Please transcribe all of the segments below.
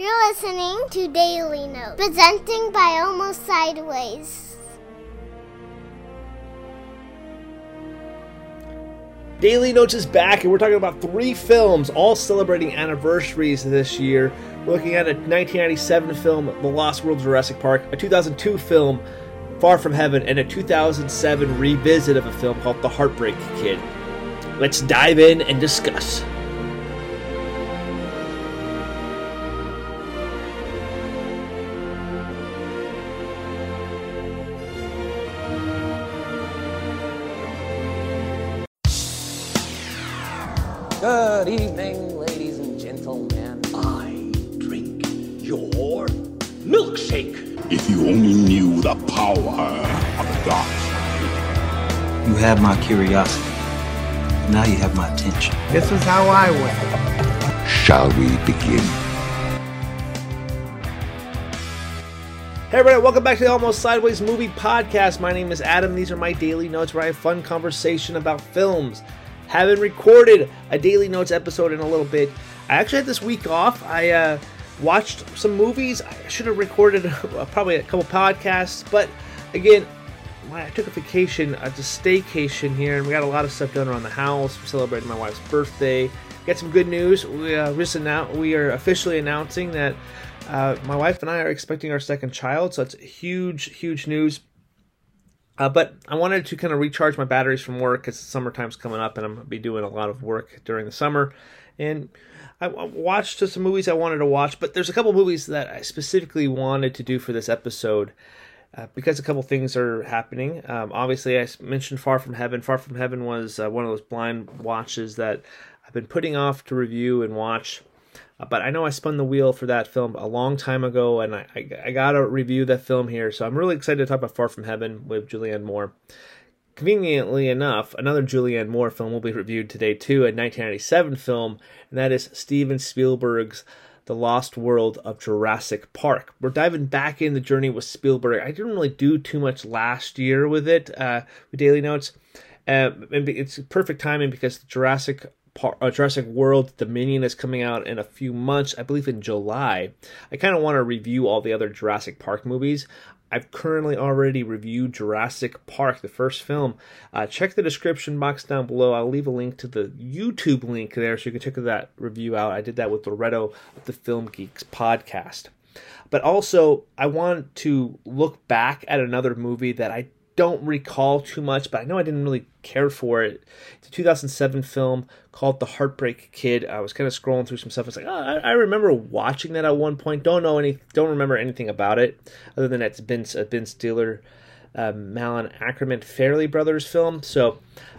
You're listening to Daily Note, presenting by Almost Sideways. Daily Notes is back, and we're talking about three films, all celebrating anniversaries this year. We're looking at a 1997 film, The Lost World Jurassic Park, a 2002 film, Far From Heaven, and a 2007 revisit of a film called The Heartbreak Kid. Let's dive in and discuss. Good evening, ladies and gentlemen. I drink your milkshake. If you only knew the power of the dark side. You have my curiosity. Now you have my attention. This is how I win. Shall we begin? Hey everybody, welcome back to the Almost Sideways Movie Podcast. My name is Adam. These are my daily notes where I have fun conversation about films. Haven't recorded a daily notes episode in a little bit. I actually had this week off. I uh, watched some movies. I should have recorded probably a couple podcasts, but again, I took a vacation, just staycation here, and we got a lot of stuff done around the house. We celebrated my wife's birthday. Got some good news. We uh, just announced, we are officially announcing that uh, my wife and I are expecting our second child, so it's huge, huge news. Uh, but I wanted to kind of recharge my batteries from work because summertime's coming up and I'm going to be doing a lot of work during the summer. And I watched some movies I wanted to watch, but there's a couple movies that I specifically wanted to do for this episode uh, because a couple things are happening. Um, obviously, I mentioned Far From Heaven. Far From Heaven was uh, one of those blind watches that I've been putting off to review and watch. But I know I spun the wheel for that film a long time ago, and I, I, I gotta review that film here. So I'm really excited to talk about Far From Heaven with Julianne Moore. Conveniently enough, another Julianne Moore film will be reviewed today too, a 1997 film, and that is Steven Spielberg's The Lost World of Jurassic Park. We're diving back in the journey with Spielberg. I didn't really do too much last year with it, uh, with Daily Notes. Uh, and it's perfect timing because Jurassic uh, Jurassic World Dominion is coming out in a few months, I believe in July. I kind of want to review all the other Jurassic Park movies. I've currently already reviewed Jurassic Park, the first film. Uh, check the description box down below. I'll leave a link to the YouTube link there so you can check that review out. I did that with Loretto of the Film Geeks podcast. But also, I want to look back at another movie that I don't recall too much, but I know I didn't really care for it. It's a 2007 film called The Heartbreak Kid. I was kind of scrolling through some stuff. It's like, oh, I, I, remember watching that at one point. Don't know any, don't remember anything about it other than it's Ben, a Ben Stiller, uh, Malin Akerman Farrelly Brothers film. So,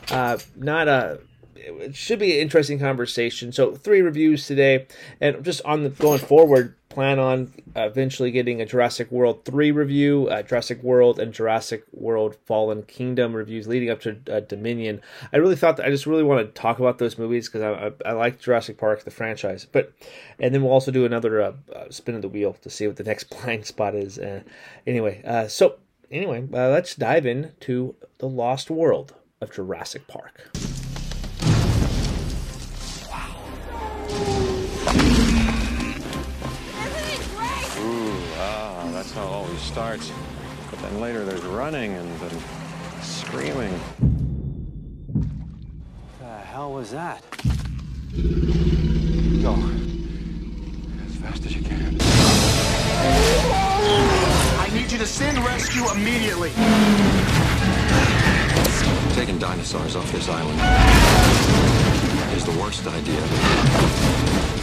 uh, not a it should be an interesting conversation. So three reviews today, and just on the going forward, plan on eventually getting a Jurassic World three review, uh, Jurassic World and Jurassic World Fallen Kingdom reviews leading up to uh, Dominion. I really thought that I just really want to talk about those movies because I, I, I, like Jurassic Park the franchise, but and then we'll also do another uh, uh spin of the wheel to see what the next blind spot is. Uh, anyway, uh, so anyway, let's dive into the Lost World of Jurassic Park. That's how it always starts. But then later there's running and then screaming. What the hell was that? Go. As fast as you can. I need you to send rescue immediately. Taking dinosaurs off this island is the worst idea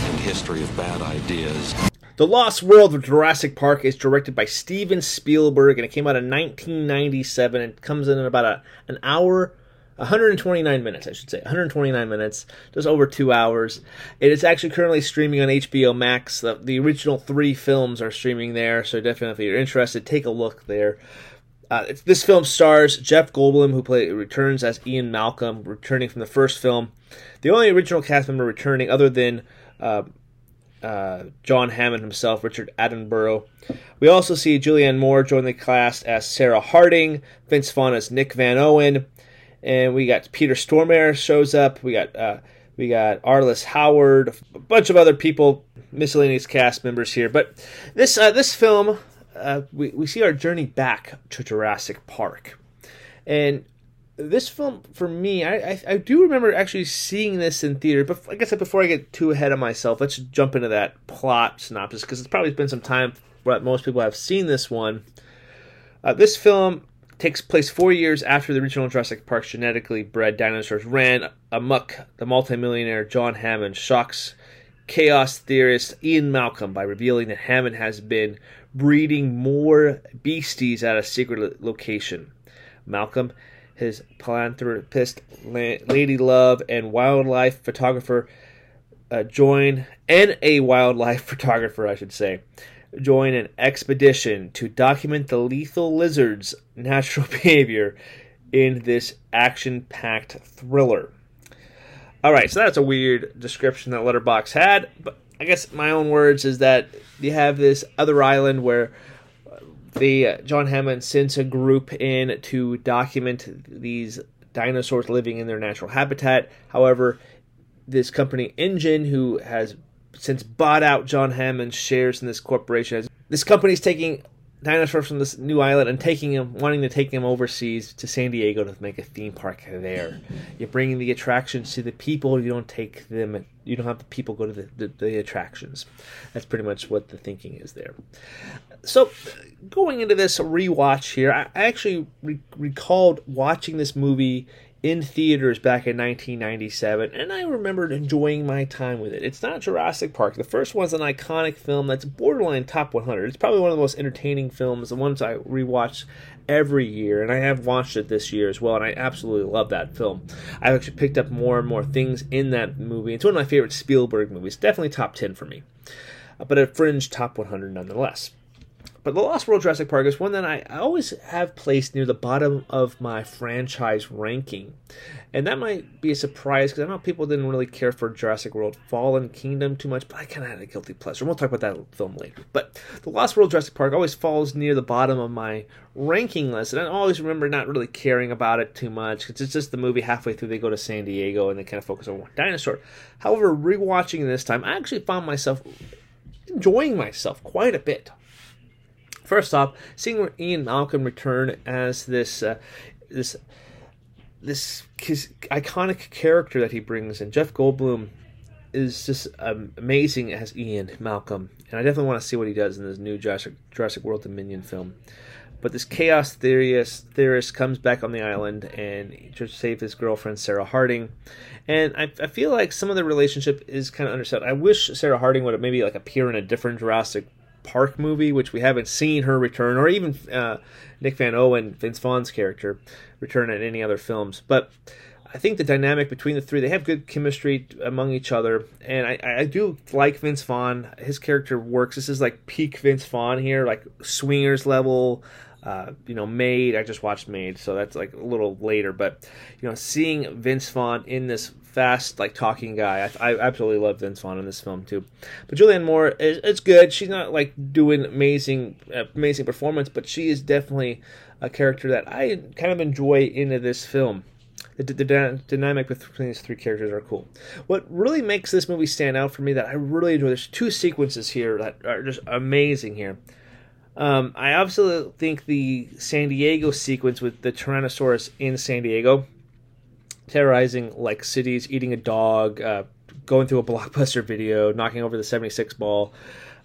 in history of bad ideas. The Lost World of Jurassic Park is directed by Steven Spielberg and it came out in 1997. It comes in at about a, an hour, 129 minutes, I should say. 129 minutes, just over two hours. It is actually currently streaming on HBO Max. The, the original three films are streaming there, so definitely if you're interested, take a look there. Uh, this film stars Jeff Goldblum, who play, returns as Ian Malcolm, returning from the first film. The only original cast member returning, other than uh, uh, John Hammond himself, Richard Attenborough. We also see Julianne Moore join the cast as Sarah Harding, Vince Vaughn as Nick Van Owen, and we got Peter Stormare shows up. We got uh, We got Arliss Howard, a bunch of other people, miscellaneous cast members here. But this uh, this film, uh, we we see our journey back to Jurassic Park, and this film for me, I, I, I do remember actually seeing this in theater. But like I said, before I get too ahead of myself, let's jump into that plot synopsis because it's probably been some time that most people have seen this one. Uh, this film takes place four years after the original Jurassic Park's genetically bred dinosaurs ran amok. The multimillionaire John Hammond shocks chaos theorist Ian Malcolm by revealing that Hammond has been breeding more beasties at a secret location. Malcolm, his philanthropist, lady love, and wildlife photographer uh, join, and a wildlife photographer, I should say, join an expedition to document the lethal lizard's natural behavior in this action packed thriller. All right, so that's a weird description that Letterbox had, but I guess my own words is that you have this other island where the uh, John Hammond sends a group in to document these dinosaurs living in their natural habitat. However, this company InGen, who has since bought out John Hammond's shares in this corporation. This company is taking dinosaurs from this new island and taking them, wanting to take them overseas to San Diego to make a theme park there. You're bringing the attractions to the people. You don't take them. You don't have the people go to the, the, the attractions. That's pretty much what the thinking is there. So, going into this rewatch here, I actually re- recalled watching this movie in theaters back in 1997, and I remembered enjoying my time with it. It's not Jurassic Park. The first one's an iconic film that's borderline top 100. It's probably one of the most entertaining films, the ones I rewatch every year, and I have watched it this year as well, and I absolutely love that film. I've actually picked up more and more things in that movie. It's one of my favorite Spielberg movies, definitely top 10 for me, uh, but a fringe top 100 nonetheless. But The Lost World Jurassic Park is one that I, always have placed near the bottom of my franchise ranking. And that might be a surprise because I know people didn't really care for Jurassic World Fallen Kingdom too much, but I kind of had a guilty pleasure. We'll talk about that film later. But The Lost World Jurassic Park always falls near the bottom of my ranking list, and I always remember not really caring about it too much because it's just the movie halfway through they go to San Diego and they kind of focus on one dinosaur. However, rewatching this time, I actually found myself enjoying myself quite a bit. First off, seeing Ian Malcolm return as this uh, this this iconic character that he brings, and Jeff Goldblum is just um, amazing as Ian Malcolm, and I definitely want to see what he does in this new Jurassic, Jurassic World Dominion film. But this chaos theorist theorist comes back on the island and to save his girlfriend Sarah Harding, and I, I feel like some of the relationship is kind of understood. I wish Sarah Harding would maybe like appear in a different Jurassic Park movie, which we haven't seen her return, or even uh, Nick Van Owen, Vince Vaughn's character, return in any other films. But I think the dynamic between the three, they have good chemistry among each other, and I, I do like Vince Vaughn. His character works. This is like peak Vince Vaughn here, like swingers level. Uh, you know, Made. I just watched Made, so that's like a little later. But you know, seeing Vince Vaughn in this fast, like talking guy. I, I absolutely love Vince Vaughn in this film too. But Julianne Moore is it's good. She's not like doing amazing uh, amazing performance, but she is definitely a character that I kind of enjoy into this film. The, the, the, dynamic between these three characters are cool. What really makes this movie stand out for me that I really enjoy, there's two sequences here that are just amazing here. Um, I absolutely think the San Diego sequence with the Tyrannosaurus in San Diego terrorizing like cities, eating a dog, uh, going through a blockbuster video, knocking over the 76 ball.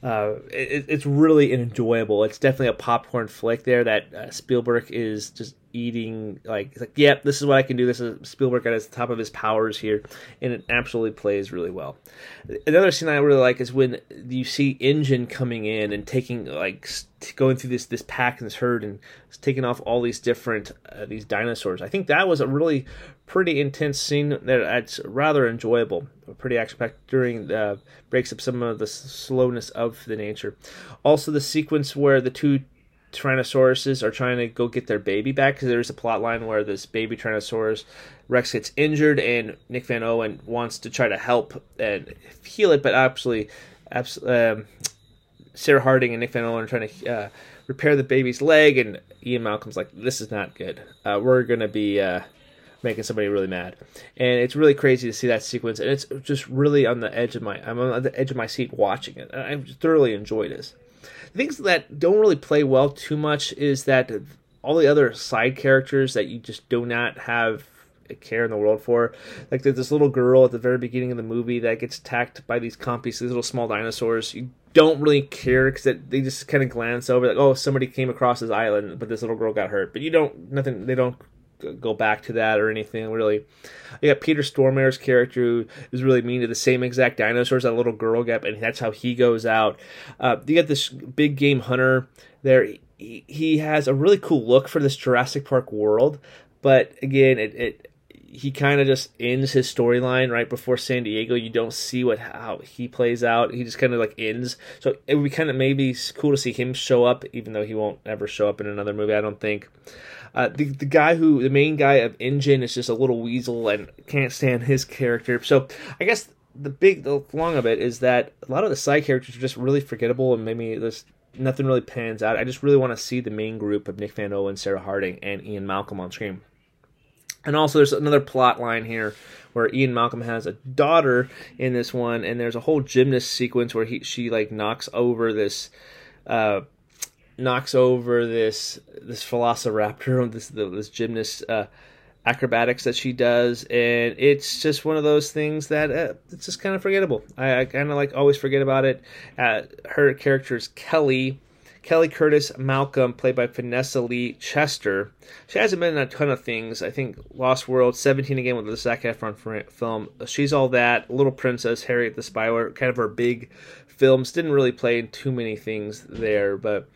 Uh, it, it's really enjoyable. It's definitely a popcorn flick there that uh, Spielberg is just eating like like yep, yeah, this is what I can do. This is Spielberg at the top of his powers here, and it absolutely plays really well. Another scene I really like is when you see InGen coming in and taking like going through this this pack and this herd and taking off all these different uh, these dinosaurs. I think that was a really pretty intense scene that that's rather enjoyable, pretty action packed during the breaks up some of the slowness of the nature. Also, the sequence where the two Tyrannosauruses are trying to go get their baby back because there's a plot line where this baby Tyrannosaurus Rex gets injured and Nick Van Owen wants to try to help and heal it, but absolutely, absolutely um, Sarah Harding and Nick Van Owen are trying to uh, repair the baby's leg, and Ian Malcolm's like, "This is not good. Uh, we're gonna be." Uh, making somebody really mad, and it's really crazy to see that sequence, and it's just really on the edge of my I'm on the edge of my seat watching it. I thoroughly enjoyed this. Things that don't really play well too much is that all the other side characters that you just do not have a care in the world for. Like there's this little girl at the very beginning of the movie that gets attacked by these compies, these little small dinosaurs. You don't really care because they just kind of glance over, like, oh, somebody came across this island, but this little girl got hurt. But you don't, nothing, they don't go back to that or anything really. You got Peter Stormare's character who is really mean to the same exact dinosaurs that little girl got, and that's how he goes out. Uh, you got this big game hunter there. He, he has a really cool look for this Jurassic Park world, but again, it, it he kind of just ends his storyline right before San Diego. You don't see what how he plays out. He just kind of like ends. So it would be kind of maybe cool to see him show up, even though he won't ever show up in another movie. I don't think. Uh, the the guy who the main guy of InGen is just a little weasel and can't stand his character. So I guess the big the long of it is that a lot of the side characters are just really forgettable and maybe there's nothing really pans out. I just really want to see the main group of Nick Van Owen, Sarah Harding, and Ian Malcolm on screen. And also, there's another plot line here where Ian Malcolm has a daughter in this one, and there's a whole gymnast sequence where he she like knocks over this, uh, knocks over this this Velociraptor, this this gymnast uh, acrobatics that she does, and it's just one of those things that uh, it's just kind of forgettable. I, I kind of like always forget about it. Uh, her character is Kelly Kelly Curtis Malcolm, played by Vanessa Lee Chester. She hasn't been in a ton of things. I think Lost World, 17 again with the Zac Efron film. She's all that. Little Princess, Harriet the Spy, kind of her big films. Didn't really play in too many things there, but.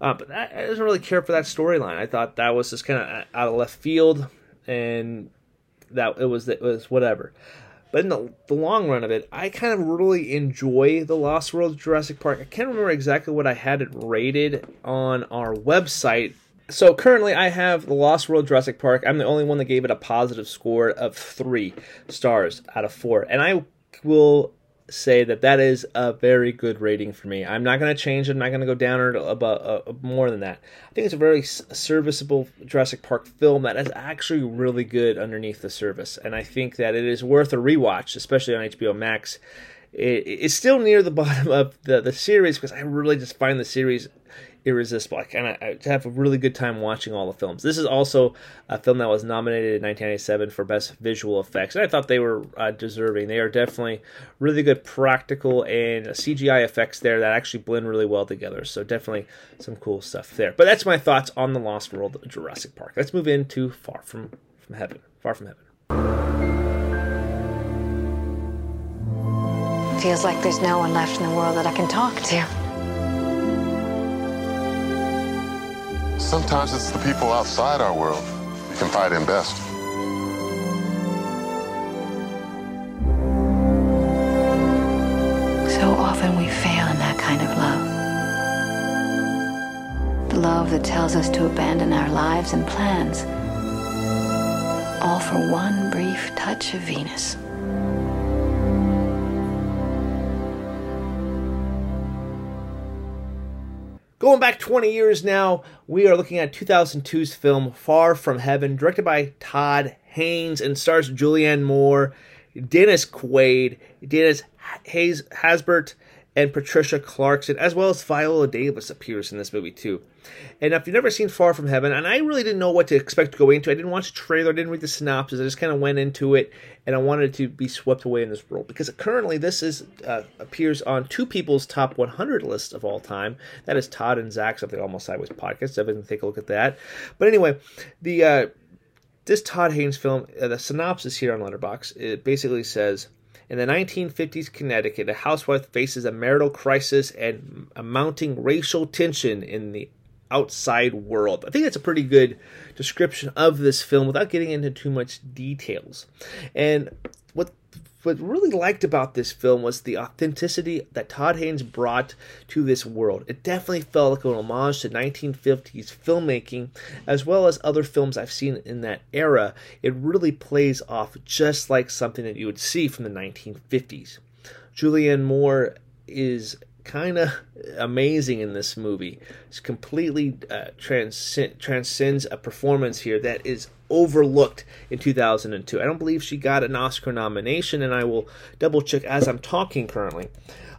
Uh, but I, I didn't really care for that storyline. I thought that was just kind of out of left field, and that it was it was whatever. But in the, the long run of it, I kind of really enjoy the Lost World Jurassic Park. I can't remember exactly what I had it rated on our website. So currently, I have the Lost World Jurassic Park. I'm the only one that gave it a positive score of three stars out of four, and I will say that that is a very good rating for me. I'm not going to change it. I'm not going to go down or about uh, more than that. I think it's a very serviceable Jurassic Park film that is actually really good underneath the surface, and I think that it is worth a rewatch, especially on HBO Max. It, it's still near the bottom of the, the series because I really just find the series irresistible. I kind of I have a really good time watching all the films. This is also a film that was nominated in 1997 for Best Visual Effects, and I thought they were uh, deserving. They are definitely really good practical and CGI effects there that actually blend really well together. So definitely some cool stuff there. But that's my thoughts on the Lost World Jurassic Park. Let's move into Far From From Heaven. Far From Heaven. Feels like there's no one left in the world that I can talk to. Sometimes it's the people outside our world you confide in best. So often we fail in that kind of love. The love that tells us to abandon our lives and plans, all for one brief touch of Venus. Going back 20 years now, we are looking at 2002's film Far From Heaven, directed by Todd Haynes and stars Julianne Moore, Dennis Quaid, Dennis Hayes Haysbert, and Patricia Clarkson, as well as Viola Davis appears in this movie too. And if you've never seen Far From Heaven, and I really didn't know what to expect to go into, I didn't watch the trailer, I didn't read the synopsis, I just kind of went into it, and I wanted to be swept away in this world because currently this is uh, appears on two people's top 100 list of all time. That is Todd and Zach's of the Almost Sideways podcast. So everyone take a look at that. But anyway, the uh, this Todd Haynes film, uh, the synopsis here on Letterbox, it basically says in the 1950s Connecticut, a housewife faces a marital crisis and a mounting racial tension in the outside world. I think that's a pretty good description of this film without getting into too much details. And what really liked about this film was the authenticity that Todd Haynes brought to this world. It definitely felt like an homage to 1950s filmmaking, as well as other films I've seen in that era. It really plays off just like something that you would see from the 1950s. Julianne Moore is kind of amazing in this movie. She completely uh, transcend, transcends a performance here that is overlooked in 2002. I don't believe she got an Oscar nomination, and I will double check as I'm talking currently.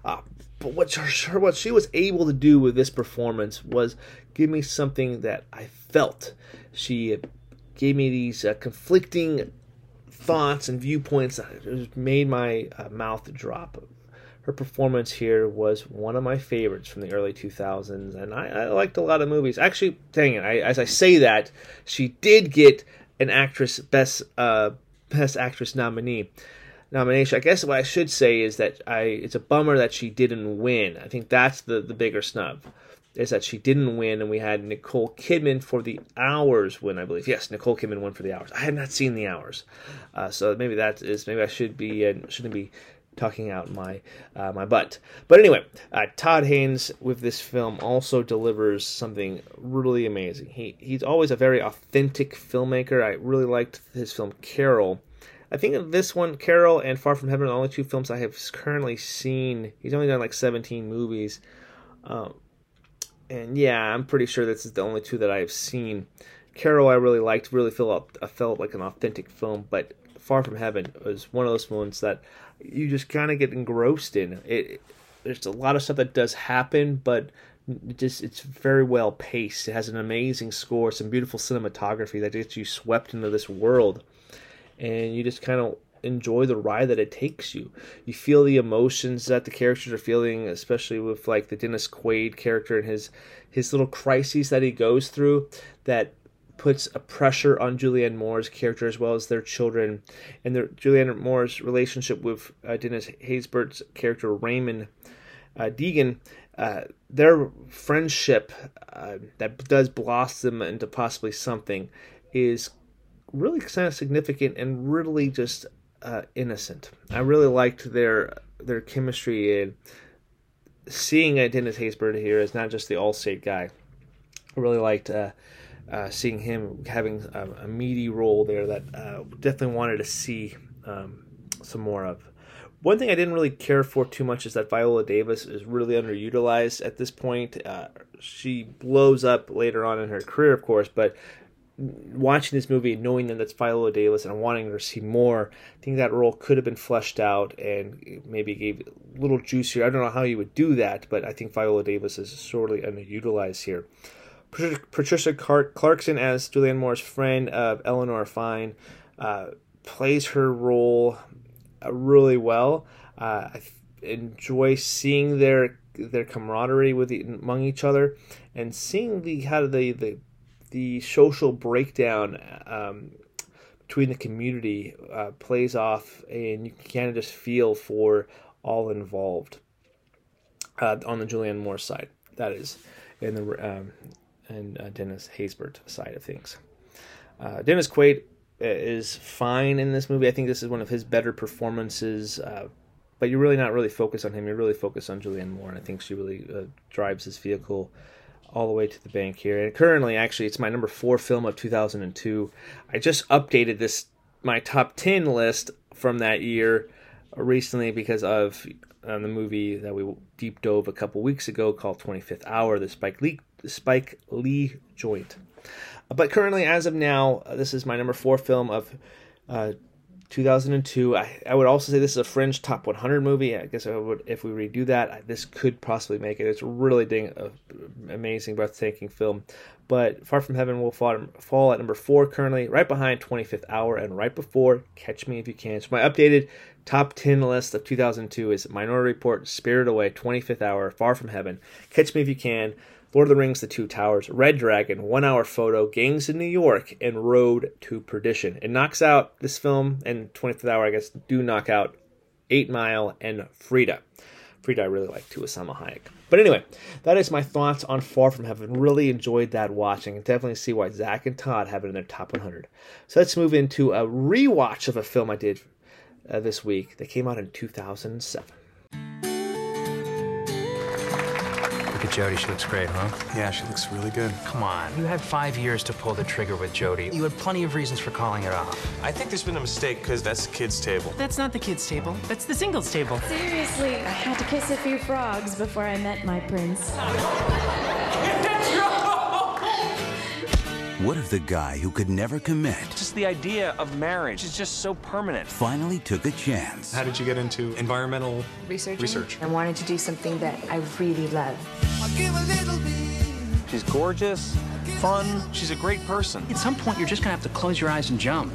Uh, but what what she was able to do with this performance was give me something that I felt. She gave me these uh, conflicting thoughts and viewpoints that made my uh, mouth drop. Her performance here was one of my favorites from the early 2000s, and I, I liked a lot of movies. Actually, dang it, I, as I say that, she did get an actress best uh, best actress nominee nomination. I guess what I should say is that I it's a bummer that she didn't win. I think that's the the bigger snub is that she didn't win, and we had Nicole Kidman for the Hours win, I believe. Yes, Nicole Kidman won for the Hours. I had not seen the Hours, uh, so maybe that is maybe I should be uh, shouldn't be talking out my uh, my butt. But anyway, uh, Todd Haynes with this film also delivers something really amazing. He he's always a very authentic filmmaker. I really liked his film Carol. I think this one, Carol and Far From Heaven, are the only two films I have currently seen. He's only done like 17 movies. Um, and yeah, I'm pretty sure this is the only two that I've seen. Carol, I really liked, really felt I felt like an authentic film, but Far From Heaven was one of those ones that you just kind of get engrossed in. It there's a lot of stuff that does happen, but it just it's very well paced. It has an amazing score, some beautiful cinematography that gets you swept into this world, and you just kind of enjoy the ride that it takes you. You feel the emotions that the characters are feeling, especially with like the Dennis Quaid character and his his little crises that he goes through that puts a pressure on Julianne Moore's character as well as their children and their Julianne Moore's relationship with uh, Dennis Haysbert's character Raymond uh, Deagan. Uh, their friendship uh, that does blossom into possibly something is really kind of significant and really just uh, innocent. I really liked their their chemistry and seeing uh, Dennis Haysbert here as not just the Allstate guy. I really liked uh, seeing him having a, a, meaty role there that uh, definitely wanted to see um, some more of. One thing I didn't really care for too much is that Viola Davis is really underutilized at this point. Uh, she blows up later on in her career, of course, but watching this movie and knowing that that's Viola Davis and wanting to see more, I think that role could have been fleshed out and maybe gave a little juicier. I don't know how you would do that, but I think Viola Davis is sorely underutilized here. Patricia Clarkson as Julianne Moore's friend of Eleanor Fine uh, plays her role uh, really well. Uh, I enjoy seeing their their camaraderie with the, among each other and seeing the how the the the social breakdown um, between the community uh, plays off, and you can kind of just feel for all involved uh, on the Julianne Moore side. That is, in the um, and uh, Dennis Haysbert side of things. Uh, Dennis Quaid uh, is fine in this movie. I think this is one of his better performances. Uh, but you're really not really focused on him. You're really focused on Julianne Moore, and I think she really drives his vehicle all the way to the bank here. And currently, actually, it's my number four film of 2002. I just updated this my top 10 list from that year recently because of the movie that we deep dove a couple weeks ago called 25th Hour, the Spike Lee Spike Lee joint. But currently, as of now, uh, this is my number four film of uh, 2002. I, I would also say this is a Fringe Top 100 movie. I guess I would, if we redo that, this could possibly make it. It's really dang uh, amazing, breathtaking film. But Far From Heaven will fall, fall at number four currently, right behind 25th Hour, and right before Catch Me If You Can. So my updated top 10 list of 2002 is Minority Report, Spirit Away, 25th Hour, Far From Heaven, Catch Me If You Can, Lord of the Rings, The Two Towers, Red Dragon, One Hour Photo, Gangs in New York, and Road to Perdition. It knocks out this film, and 25th Hour, I guess, do knock out 8 Mile and Frida. Frida I really like too, Salma Hayek. But anyway, that is my thoughts on Far From Heaven. Really enjoyed that watching and definitely see why Zach and Todd have it in their top 100. So let's move into a rewatch of a film I did uh, this week that came out in 2007 at Jodie. She looks great, huh? Yeah, she looks really good. Come on. You had five years to pull the trigger with Jodie. You had plenty of reasons for calling it off. I think there's been a mistake because that's the kids' table. That's not the kids' table. That's the singles table. Seriously, I had to kiss a few frogs before I met my prince. What if the guy who could never commit Just the idea of marriage is just so permanent. finally took a chance? How did you get into environmental Researching? research? I wanted to do something that I really love. She's gorgeous, fun, she's a great person. At some point, you're just gonna have to close your eyes and jump.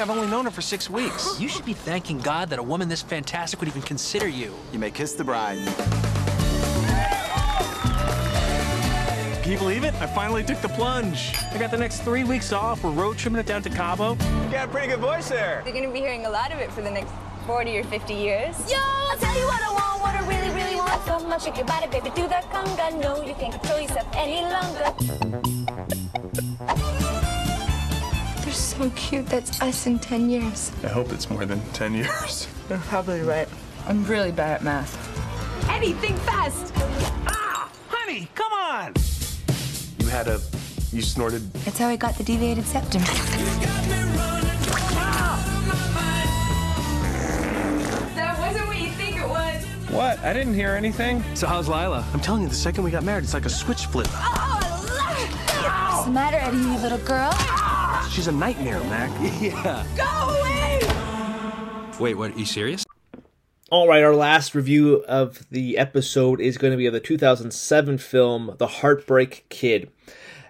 I've only known her for six weeks. You should be thanking God that a woman this fantastic would even consider you. You may kiss the bride. Can you believe it? I finally took the plunge. I got the next three weeks off. We're road tripping it down to Cabo. You got a pretty good voice there. You're gonna be hearing a lot of it for the next 40 or 50 years. Yo, I'll tell you what I want, what I really, really want. So much, shake your body, baby, do that conga. No, you can't control yourself any longer. They're so cute. That's us in 10 years. I hope it's more than 10 years. You're probably right. I'm really bad at math. Anything fast! Ah! Honey, come on! You had a. You snorted. That's how I got the deviated septum. That wasn't what you think it was. What? I didn't hear anything. So how's Lila? I'm telling you, the second we got married, it's like a switch flip. Oh, What's the matter, Eddie, you little girl? She's a nightmare, Mac. yeah. Go away! Wait, what? Are you serious? All right, our last review of the episode is going to be of the 2007 film The Heartbreak Kid.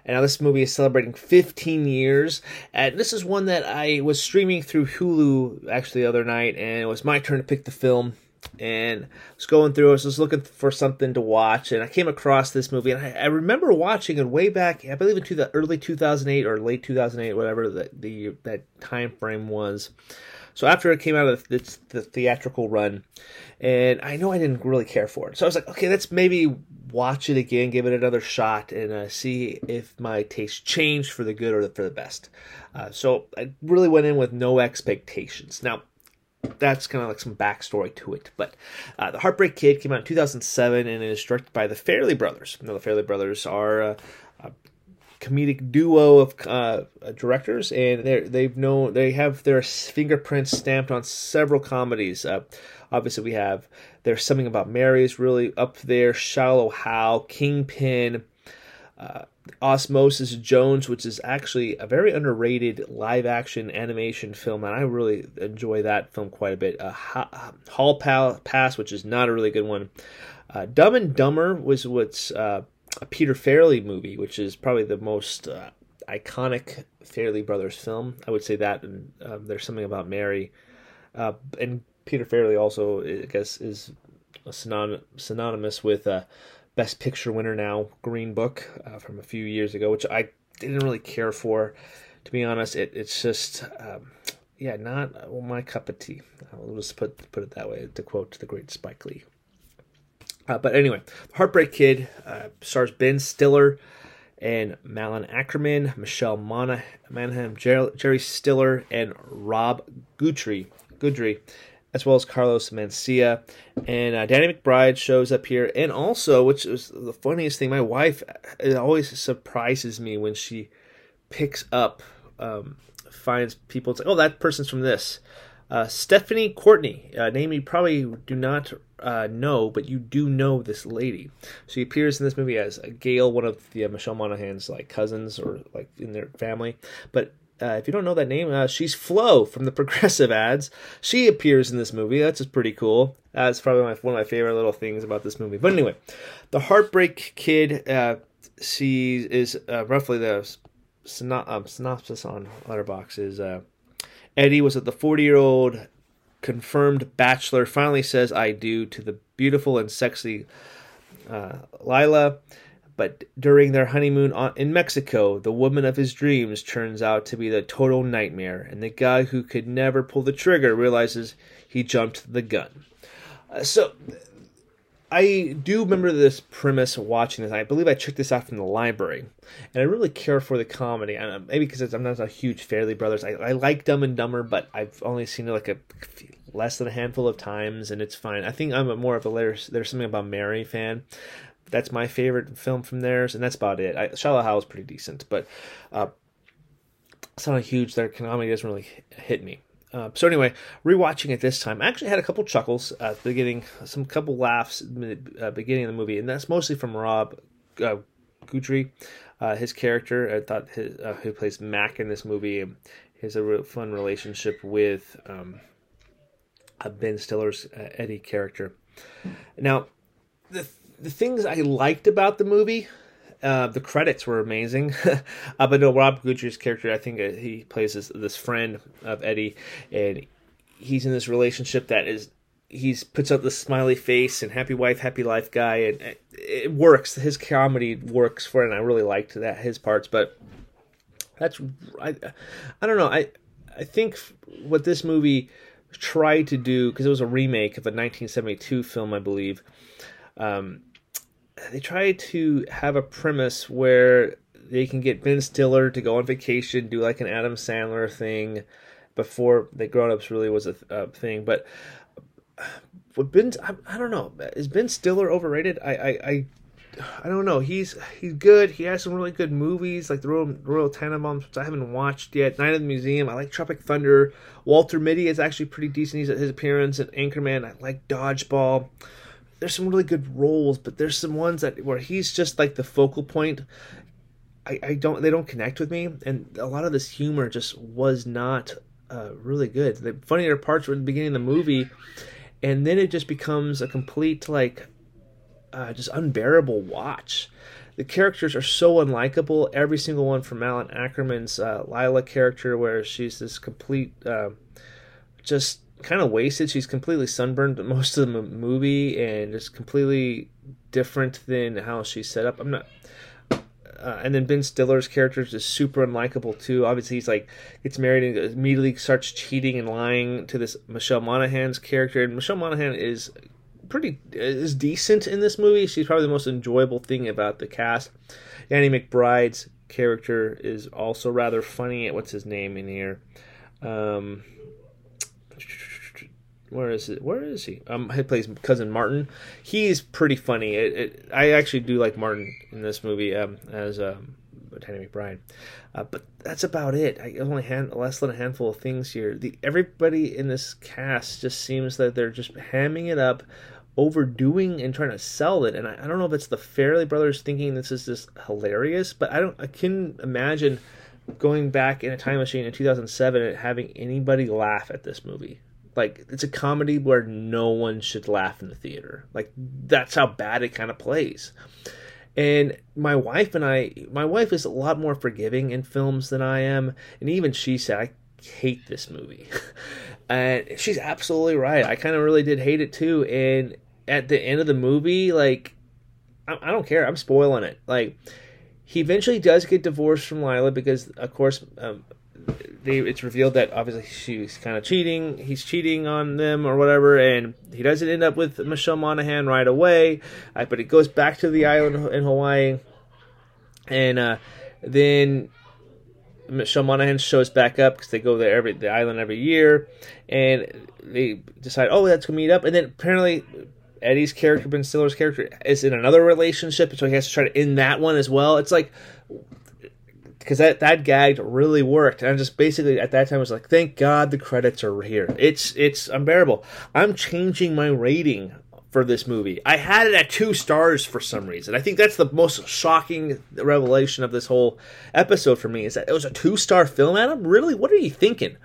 And now this movie is celebrating 15 years, and this is one that I was streaming through Hulu actually the other night, and it was my turn to pick the film. And I was going through, I was just looking for something to watch, and I came across this movie, and I, I remember watching it way back, I believe into the early 2008 or late 2008, whatever the, the that time frame was. So after it came out of the, the theatrical run, and I know I didn't really care for it, so I was like, okay, let's maybe watch it again, give it another shot, and uh, see if my taste changed for the good or for the best. Uh, so I really went in with no expectations. Now, that's kind of like some backstory to it. But uh, The Heartbreak Kid came out in 2007 and it is directed by the Farrelly Brothers. Now, the Farrelly Brothers are uh, a comedic duo of uh, directors, and they they've known they have their fingerprints stamped on several comedies. Uh, obviously, we have there's something about Mary is really up there. Shallow Hal, Kingpin. Uh, Osmosis Jones, which is actually a very underrated live action animation film, and I really enjoy that film quite a bit. Uh, ha- Hall pa- Pass, which is not a really good one. Uh, Dumb and Dumber was what's uh, a Peter Farrelly movie, which is probably the most uh, iconic Farrelly Brothers film. I would say that, and um, there's something about Mary, uh, and Peter Farrelly also, I guess, is synon- synonymous with. Best Picture winner now, Green Book uh, from a few years ago, which I didn't really care for. To be honest, it, it's just, um, yeah, not my cup of tea. I'll just put put it that way to quote the great Spike Lee. Uh, but anyway, Heartbreak Kid uh, stars Ben Stiller and Malin Akerman, Michelle Mona- Manham, Jer- Jerry Stiller, and Rob Guthrie. Goodry as well as Carlos Mencia. And uh, Danny McBride shows up here. And also, which is the funniest thing, my wife it always surprises me when she picks up, um, finds people, it's like, oh, that person's from this. Uh, Stephanie Courtney, name you probably do not uh, know, but you do know this lady. She appears in this movie as Gail, one of the uh, Michelle Monaghan's like cousins or like in their family. But uh, if you don't know that name, uh, she's Flo from the Progressive ads. She appears in this movie. That's just pretty cool. That's probably my, one of my favorite little things about this movie. But anyway, the Heartbreak Kid. Uh, she is uh, roughly the um, synopsis on Letterbox is uh, Eddie was at the 40 year old confirmed bachelor finally says I do to the beautiful and sexy uh, Lila. But during their honeymoon in Mexico, the woman of his dreams turns out to be the total nightmare, and the guy who could never pull the trigger realizes he jumped the gun. Uh, so, I do remember this premise watching this. I believe I checked this out from the library, and I really care for the comedy. And maybe because I'm not a huge Farrelly Brothers. I, I like Dumb and Dumber, but I've only seen it like a less than a handful of times, and it's fine. I think I'm more of a there's, there's something about Mary fan. That's my favorite film from theirs, and that's about it. I, Shallow Hal is pretty decent, but uh, it's not a huge. Their comedy doesn't really hit me. Uh, so anyway, rewatching it this time, I actually had a couple chuckles at the beginning, some couple laughs at the uh, beginning of the movie, and that's mostly from Rob uh, Guidry, uh, his character. I thought his, uh, who plays Mac in this movie he has a real fun relationship with um, uh, Ben Stiller's uh, Eddie character. Now, the the things I liked about the movie. Uh, the credits were amazing, uh, but no, Rob Guidry's character, I think uh, he plays this, this friend of Eddie, and he's in this relationship that is he's puts up the smiley face and happy wife, happy life guy, and it, it works. His comedy works for it, and I really liked that his parts. But that's I, I don't know. I I think what this movie tried to do because it was a remake of a 1972 film, I believe. Um, they try to have a premise where they can get Ben Stiller to go on vacation, do like an Adam Sandler thing before the Grown Ups really was a, a thing. But what Ben, I, I, don't know, is Ben Stiller overrated? I, I, I I don't know. He's he's good. He has some really good movies like the Royal, Royal Tenenbaums, which I haven't watched yet. Night of the Museum. I like Tropic Thunder. Walter Mitty is actually pretty decent. He's at his appearance at Anchorman. I like Dodgeball. There's some really good roles, but there's some ones that where he's just like the focal point. I, I don't they don't connect with me, and a lot of this humor just was not uh, really good. The funnier parts were in the beginning of the movie, and then it just becomes a complete like uh, just unbearable watch. The characters are so unlikable. Every single one from Alan Akerman's uh, Lila character, where she's this complete, uh, just kind of wasted. She's completely sunburned most of the movie, and just completely different than how she's set up. I'm not. Uh, and then Ben Stiller's character is just super unlikable too. Obviously, he's like gets married and immediately starts cheating and lying to this Michelle Monaghan's character. And Michelle Monaghan is pretty is decent in this movie. She's probably the most enjoyable thing about the cast. Danny McBride's character is also rather funny. What's his name in here? Um, where is it? Where is he? Um, he plays cousin Martin. He's pretty funny. It, it, I actually do like Martin in this movie um, as um, Danny McBride. Uh, but that's about it. I only had less than a handful of things here. The everybody in this cast just seems that they're just hamming it up overdoing and trying to sell it. And I, I don't know if it's the Farrelly brothers thinking this is just hilarious, but I don't. I can imagine going back in a time machine in 2007 and having anybody laugh at this movie. Like it's a comedy where no one should laugh in the theater. Like that's how bad it kind of plays. And my wife and I, my wife is a lot more forgiving in films than I am, and even she said I hate this movie. and she's absolutely right. I kind of really did hate it too. And at the end of the movie, like, I, I don't care. I'm spoiling it. Like, he eventually does get divorced from Lila because, of course, um, they, it's revealed that obviously she's kind of cheating. He's cheating on them or whatever, and he doesn't end up with Michelle Monaghan right away. Uh, but it goes back to the island in Hawaii, and uh, then Michelle Monaghan shows back up because they go there every the island every year, and they decide, oh, let's go meet up. And then apparently Eddie's character, Ben Stiller's character, is in another relationship, so he has to try to end that one as well. It's like because that that gag really worked, and I just basically at that time was like, thank God the credits are here. It's it's unbearable. I'm changing my rating for this movie. I had it at two stars for some reason. I think that's the most shocking revelation of this whole episode for me is that it was a two star film. Adam, really? What are you thinking?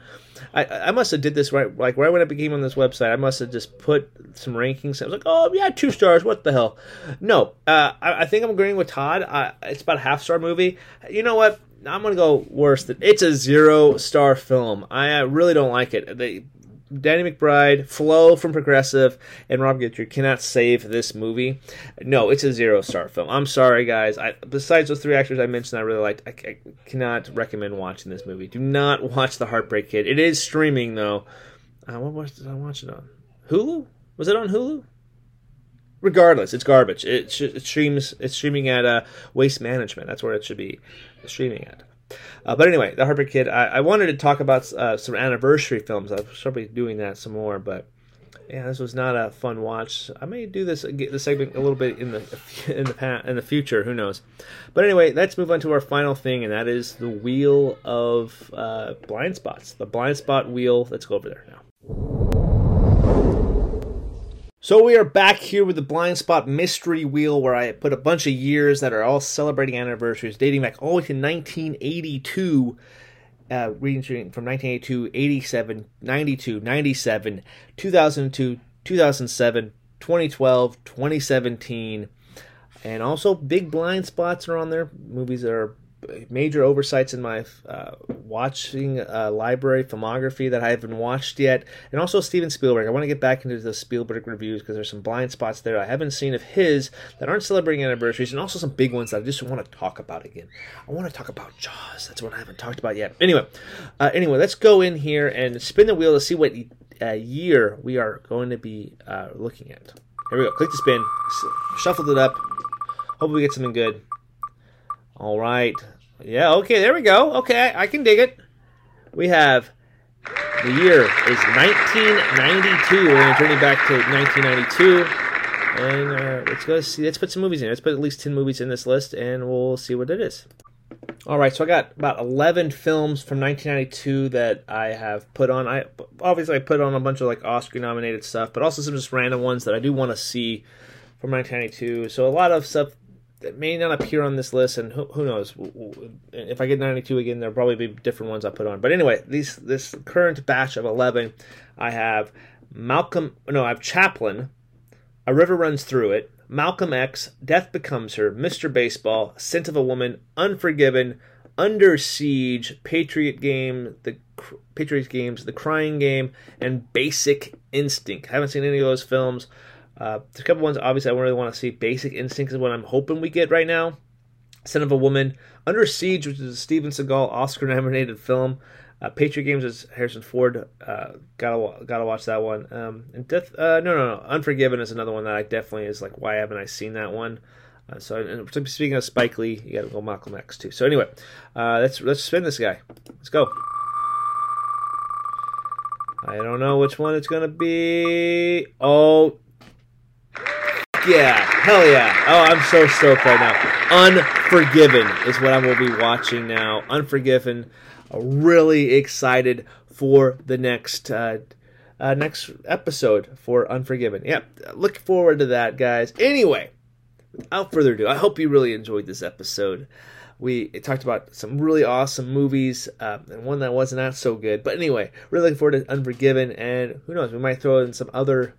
I, I must have did this right like right when it became on this website. I must have just put some rankings. I was like, oh yeah, two stars. What the hell? No, uh, I, I, think I'm agreeing with Todd. I, it's about a half star movie. You know what? I'm gonna go worse. Than, it's a zero star film. I really don't like it. They Danny McBride, Flo from Progressive, and Rob Guidry cannot save this movie. No, it's a zero star film. I'm sorry, guys. I, besides those three actors I mentioned, I really liked. I, I, cannot recommend watching this movie. Do not watch The Heartbreak Kid. It is streaming though. Uh, what was I watch it on? Hulu? Was it on Hulu? Regardless, it's garbage. It, sh- it streams. It's streaming at uh, Waste Management. That's where it should be streaming at. Uh, but anyway, The Heartbreak Kid. I, I wanted to talk about uh, some anniversary films. I'll probably be doing that some more, but yeah, this was not a fun watch. I may do this the segment a little bit in the in the past, in the future. Who knows? But anyway, let's move on to our final thing, and that is the wheel of uh, blind spots. The blind spot wheel. Let's go over there now. So we are back here with the blind spot mystery wheel, where I put a bunch of years that are all celebrating anniversaries, dating back all the way to 1982 uh, ranging from 1982, 87, 92, 97, 2002, 2007, 2012, 2017, and also big blind spots are on there. Movies that are major oversights in my uh, watching uh, library filmography that I haven't watched yet, and also Steven Spielberg. I want to get back into the Spielberg reviews because there's some blind spots there I haven't seen of his that aren't celebrating anniversaries, and also some big ones that I just want to talk about again. I want to talk about Jaws. That's what I haven't talked about yet. Anyway, uh, anyway, let's go in here and spin the wheel to see what uh, year we are going to be uh, looking at. Here we go. Click to spin. Shuffled it up. Hope we get something good. All right. Yeah, okay, there we go. Okay, I can dig it. We have the year is 1992. We're going to journey back to 1992. And uh, let's go see. Let's put some movies in. Let's put at least 10 movies in this list, and we'll see what it is. All right, so I got about 11 films from 1992 that I have put on. I obviously I put on a bunch of like Oscar nominated stuff, but also some just random ones that I do want to see from 1992. So a lot of stuff that may not appear on this list, and who, who knows? If I get 92 again, there'll probably be different ones I put on. But anyway, these this current batch of 11, I have Malcolm. No, I have Chaplin. A River Runs Through It. Malcolm X. Death Becomes Her. Mr. Baseball. Scent of a Woman. Unforgiven. Under Siege. Patriot Game. The Patriot Games. The Crying Game. And Basic Instinct. I haven't seen any of those films. Uh, there's a couple ones, obviously, I really want to see. Basic Instinct is what I'm hoping we get right now. Scent of a Woman. Under Siege, which is a Steven Seagal Oscar nominated film. Uh, Patriot Games is Harrison Ford. Uh, gotta gotta watch that one. Um, and Death. Uh, no, no, no. Unforgiven is another one that I definitely is like. Why haven't I seen that one? Uh, so, and speaking of Spike Lee, you gotta go Malcolm X too. So anyway, uh, let's let's spin this guy. Let's go. I don't know which one it's gonna be. Oh, yeah, hell yeah. Oh, I'm so stoked right now. Unforgiven is what I will be watching now. Unforgiven. Really excited for the next uh, uh, next episode for Unforgiven. Yep, yeah, look forward to that, guys. Anyway, without further ado, I hope you really enjoyed this episode. We talked about some really awesome movies uh, and one that wasn't that so good. But anyway, really looking forward to Unforgiven, and who knows, we might throw in some other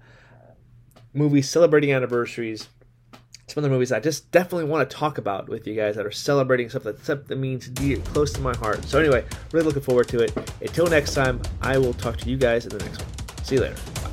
movies celebrating anniversaries. Some other movies I just definitely want to talk about with you guys that are celebrating stuff that, stuff that means dear, close to my heart. So anyway, really looking forward to it. Until next time, I will talk to you guys in the next one. See you later.